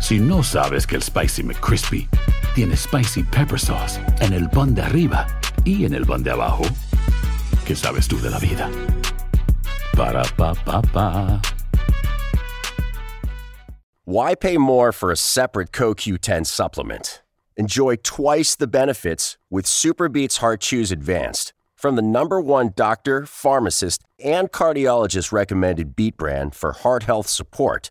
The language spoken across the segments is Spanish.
Si no sabes que el Spicy McCrispy tiene Spicy Pepper Sauce en el pan de arriba y en el pan de abajo, ¿qué sabes tú de la vida? Para, pa, pa, pa. Why pay more for a separate CoQ10 supplement? Enjoy twice the benefits with Superbeats Heart Chews Advanced from the number one doctor, pharmacist, and cardiologist recommended beat brand for heart health support.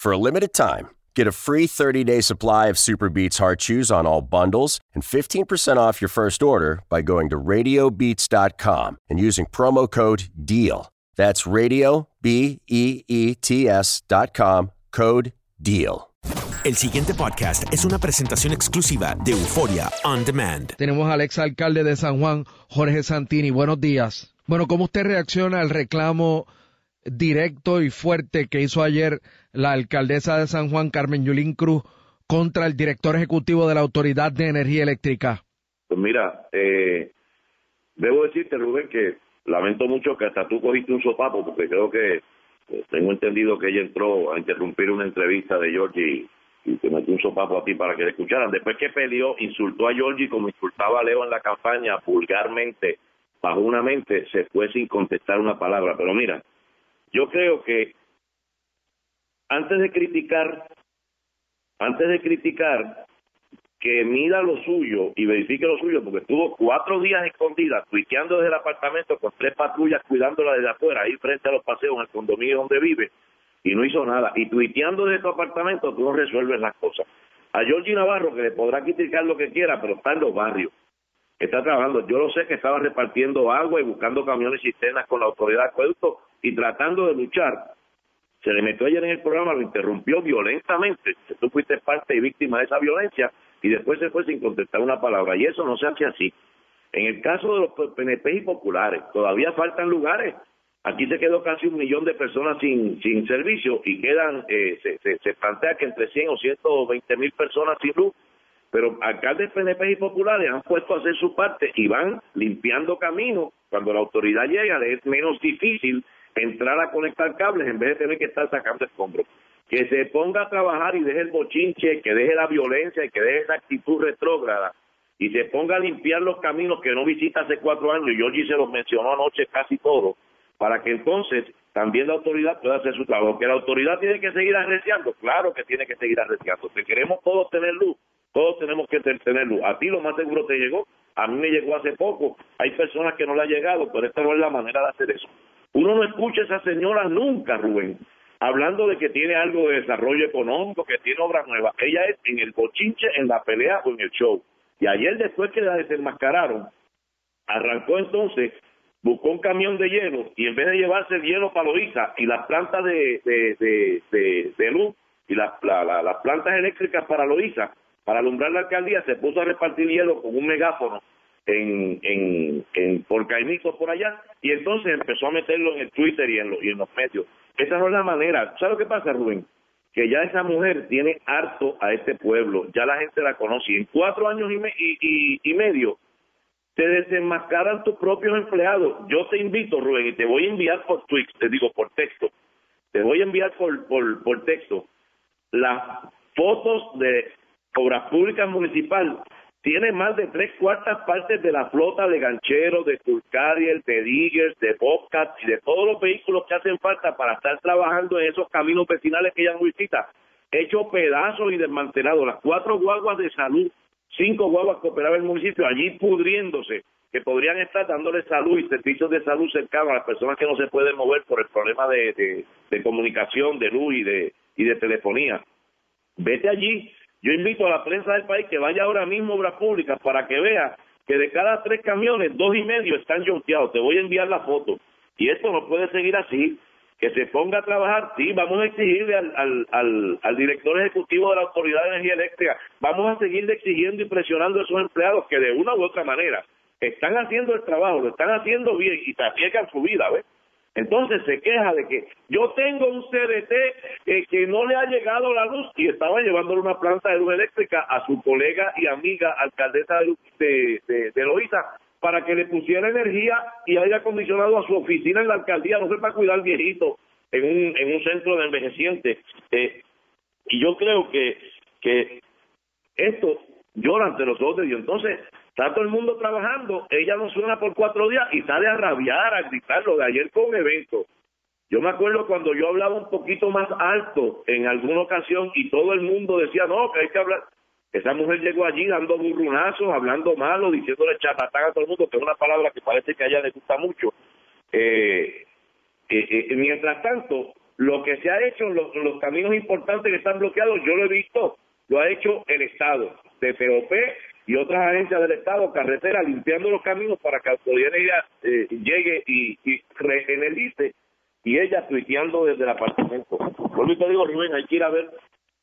For a limited time, get a free 30 day supply of Superbeats Heart Chews on all bundles and 15% off your first order by going to radiobeats.com and using promo code DEAL. That's radio, B E E T S dot com, code DEAL. El siguiente podcast es una presentación exclusiva de Euforia On Demand. Tenemos al ex alcalde de San Juan, Jorge Santini. Buenos días. Bueno, ¿cómo usted reacciona al reclamo directo y fuerte que hizo ayer la alcaldesa de San Juan, Carmen Yulín Cruz, contra el director ejecutivo de la Autoridad de Energía Eléctrica? Pues mira, eh, debo decirte, Rubén, que lamento mucho que hasta tú cogiste un sopapo, porque creo que eh, tengo entendido que ella entró a interrumpir una entrevista de Georgie y te metió un sopapo a ti para que le escucharan. Después que peleó, insultó a Georgie como insultaba a Leo en la campaña, vulgarmente, bajo una mente, se fue sin contestar una palabra. Pero mira, yo creo que antes de criticar, antes de criticar, que mida lo suyo y verifique lo suyo, porque estuvo cuatro días escondida, tuiteando desde el apartamento con tres patrullas cuidándola desde afuera, ahí frente a los paseos en el condominio donde vive, y no hizo nada. Y tuiteando desde tu apartamento, tú no resuelves las cosas. A Georgie Navarro, que le podrá criticar lo que quiera, pero está en los barrios, está trabajando. Yo lo sé que estaba repartiendo agua y buscando camiones y cisternas con la autoridad de acueducto y tratando de luchar. Se le metió ayer en el programa, lo interrumpió violentamente. Tú fuiste parte y víctima de esa violencia y después se fue sin contestar una palabra. Y eso no se hace así. En el caso de los PNP y populares, todavía faltan lugares. Aquí se quedó casi un millón de personas sin, sin servicio y quedan, eh, se, se, se plantea que entre 100 o 120 mil personas sin luz. Pero alcaldes PNP y populares han puesto a hacer su parte y van limpiando caminos. Cuando la autoridad llega, le es menos difícil entrar a conectar cables en vez de tener que estar sacando escombros. Que se ponga a trabajar y deje el bochinche, que deje la violencia y que deje esa actitud retrógrada y se ponga a limpiar los caminos que no visita hace cuatro años. Georgie se los mencionó anoche casi todo para que entonces también la autoridad pueda hacer su trabajo. Que la autoridad tiene que seguir arreciando, claro que tiene que seguir arreciando. Si queremos todos tener luz, todos tenemos que tener luz. A ti lo más seguro te llegó, a mí me llegó hace poco. Hay personas que no le ha llegado, pero esta no es la manera de hacer eso. Uno no escucha a esa señora nunca, Rubén, hablando de que tiene algo de desarrollo económico, que tiene obras nuevas. Ella es en el bochinche, en la pelea o en el show. Y ayer, después que la desenmascararon, arrancó entonces buscó un camión de hielo y en vez de llevarse el hielo para Loíza y las plantas de, de, de, luz y las la, la, las plantas eléctricas para Loíza, para alumbrar la alcaldía, se puso a repartir hielo con un megáfono en, en, en por por allá y entonces empezó a meterlo en el Twitter y en, lo, y en los medios. Esa no es la manera. ¿Sabes lo que pasa, Rubén? que ya esa mujer tiene harto a este pueblo, ya la gente la conoce. Y en cuatro años y, me- y, y- y medio te desenmascaran tus propios empleados. Yo te invito, Rubén, y te voy a enviar por tweet, te digo por texto, te voy a enviar por, por, por texto las fotos de obras públicas municipal. Tiene más de tres cuartas partes de la flota de gancheros, de Turcariel, de Diggers, de Bobcat y de todos los vehículos que hacen falta para estar trabajando en esos caminos vecinales que ella no visita, hecho pedazos y desmantelados. Las cuatro guaguas de salud, cinco guaguas que operaba el municipio, allí pudriéndose, que podrían estar dándole salud y servicios de salud cercanos a las personas que no se pueden mover por el problema de, de, de comunicación, de luz y de, y de telefonía. Vete allí. Yo invito a la prensa del país que vaya ahora mismo a Obras Públicas para que vea que de cada tres camiones, dos y medio están jonteados. Te voy a enviar la foto. Y esto no puede seguir así. Que se ponga a trabajar. Sí, vamos a exigirle al, al, al, director ejecutivo de la Autoridad de Energía Eléctrica. Vamos a seguirle exigiendo y presionando a esos empleados que de una u otra manera están haciendo el trabajo, lo están haciendo bien y se arriesgan su vida, ¿ves? Entonces se queja de que yo tengo un CDT eh, que no le ha llegado la luz y estaba llevándole una planta de luz eléctrica a su colega y amiga alcaldesa de, de, de, para que le pusiera energía y aire acondicionado a su oficina en la alcaldía, no sé para cuidar al viejito en un, en un centro de envejecientes. Eh, y yo creo que, que esto llora ante los de Dios. Entonces, está todo el mundo trabajando, ella no suena por cuatro días y sale a rabiar, a gritar. Lo de ayer un evento. Yo me acuerdo cuando yo hablaba un poquito más alto en alguna ocasión y todo el mundo decía, no, que hay que hablar. Esa mujer llegó allí dando burrunazos, hablando malo, diciéndole chatatán a todo el mundo, que es una palabra que parece que a ella le gusta mucho. Eh, eh, eh, mientras tanto, lo que se ha hecho los, los caminos importantes que están bloqueados, yo lo he visto, lo ha hecho el Estado, TPOP y otras agencias del Estado, carretera, limpiando los caminos para que energía, eh, llegue y, y regenerice, y ella tuiteando desde el apartamento. Vuelvo y te digo, Rubén, hay que ir a ver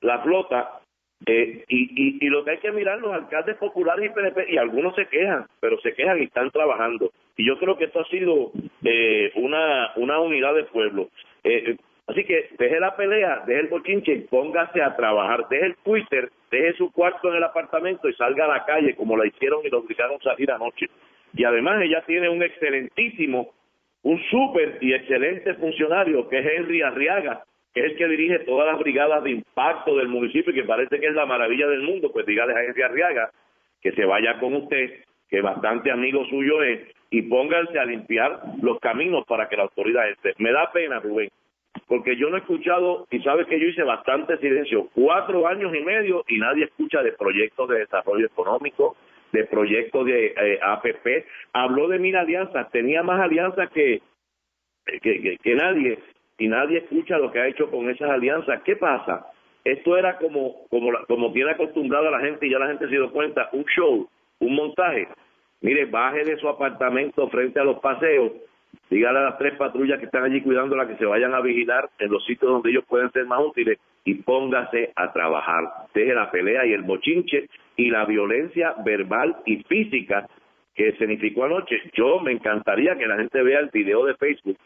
la flota, eh, y, y, y lo que hay que mirar los alcaldes populares y PNP, y algunos se quejan, pero se quejan y están trabajando. Y yo creo que esto ha sido eh, una, una unidad de pueblo. Eh, así que deje la pelea, deje el bochinche y póngase a trabajar. Deje el Twitter, deje su cuarto en el apartamento y salga a la calle como la hicieron y lo obligaron a salir anoche. Y además ella tiene un excelentísimo, un súper y excelente funcionario que es Henry Arriaga, que es el que dirige todas las brigadas de impacto del municipio y que parece que es la maravilla del mundo, pues dígale a Henry Arriaga que se vaya con usted, que bastante amigo suyo es, y pónganse a limpiar los caminos para que la autoridad esté. Me da pena, Rubén, porque yo no he escuchado, y sabes que yo hice bastante silencio, cuatro años y medio y nadie escucha de proyectos de desarrollo económico, de proyectos de eh, APP. Habló de mil alianzas, tenía más alianzas que, que, que, nadie, y nadie escucha lo que ha hecho con esas alianzas. ¿Qué pasa? Esto era como, como, como tiene acostumbrado a la gente y ya la gente se dio cuenta, un show, un montaje. Mire, baje de su apartamento frente a los paseos, dígale a las tres patrullas que están allí cuidándola que se vayan a vigilar en los sitios donde ellos pueden ser más útiles y póngase a trabajar. Deje la pelea y el bochinche y la violencia verbal y física que significó anoche. Yo me encantaría que la gente vea el video de Facebook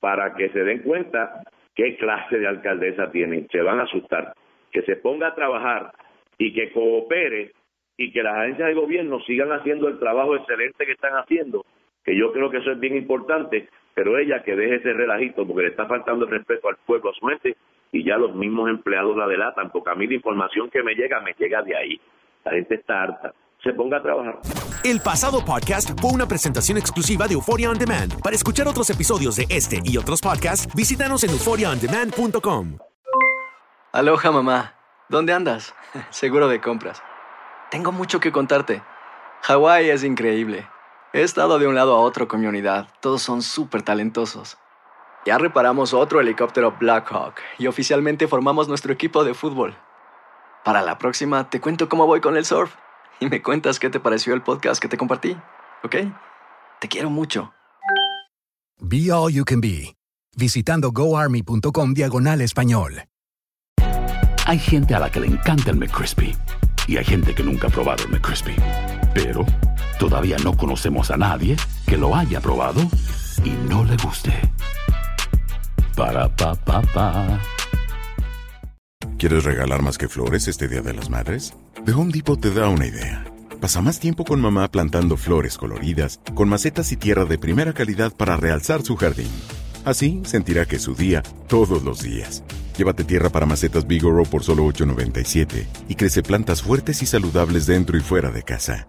para que se den cuenta qué clase de alcaldesa tienen. Se van a asustar. Que se ponga a trabajar y que coopere y que las agencias de gobierno sigan haciendo el trabajo excelente que están haciendo, que yo creo que eso es bien importante, pero ella que deje ese relajito porque le está faltando el respeto al pueblo, a su gente, y ya los mismos empleados la delatan, porque a mí la información que me llega, me llega de ahí. La gente está harta. Se ponga a trabajar. El pasado podcast fue una presentación exclusiva de Euphoria On Demand. Para escuchar otros episodios de este y otros podcasts, visítanos en euphoriaondemand.com. Aloha mamá, ¿dónde andas? Seguro de compras. Tengo mucho que contarte. Hawái es increíble. He estado de un lado a otro con mi unidad. Todos son súper talentosos. Ya reparamos otro helicóptero Blackhawk y oficialmente formamos nuestro equipo de fútbol. Para la próxima te cuento cómo voy con el surf y me cuentas qué te pareció el podcast que te compartí, ¿ok? Te quiero mucho. Be All You Can Be, visitando goarmy.com diagonal español. Hay gente a la que le encanta el McCrispy y hay gente que nunca ha probado el McCrispy. Pero todavía no conocemos a nadie que lo haya probado y no le guste. Para pa pa. ¿Quieres regalar más que flores este Día de las Madres? The Home Depot te da una idea. Pasa más tiempo con mamá plantando flores coloridas, con macetas y tierra de primera calidad para realzar su jardín. Así sentirá que es su día todos los días. Llévate tierra para macetas Bigoro por solo $8.97 y crece plantas fuertes y saludables dentro y fuera de casa.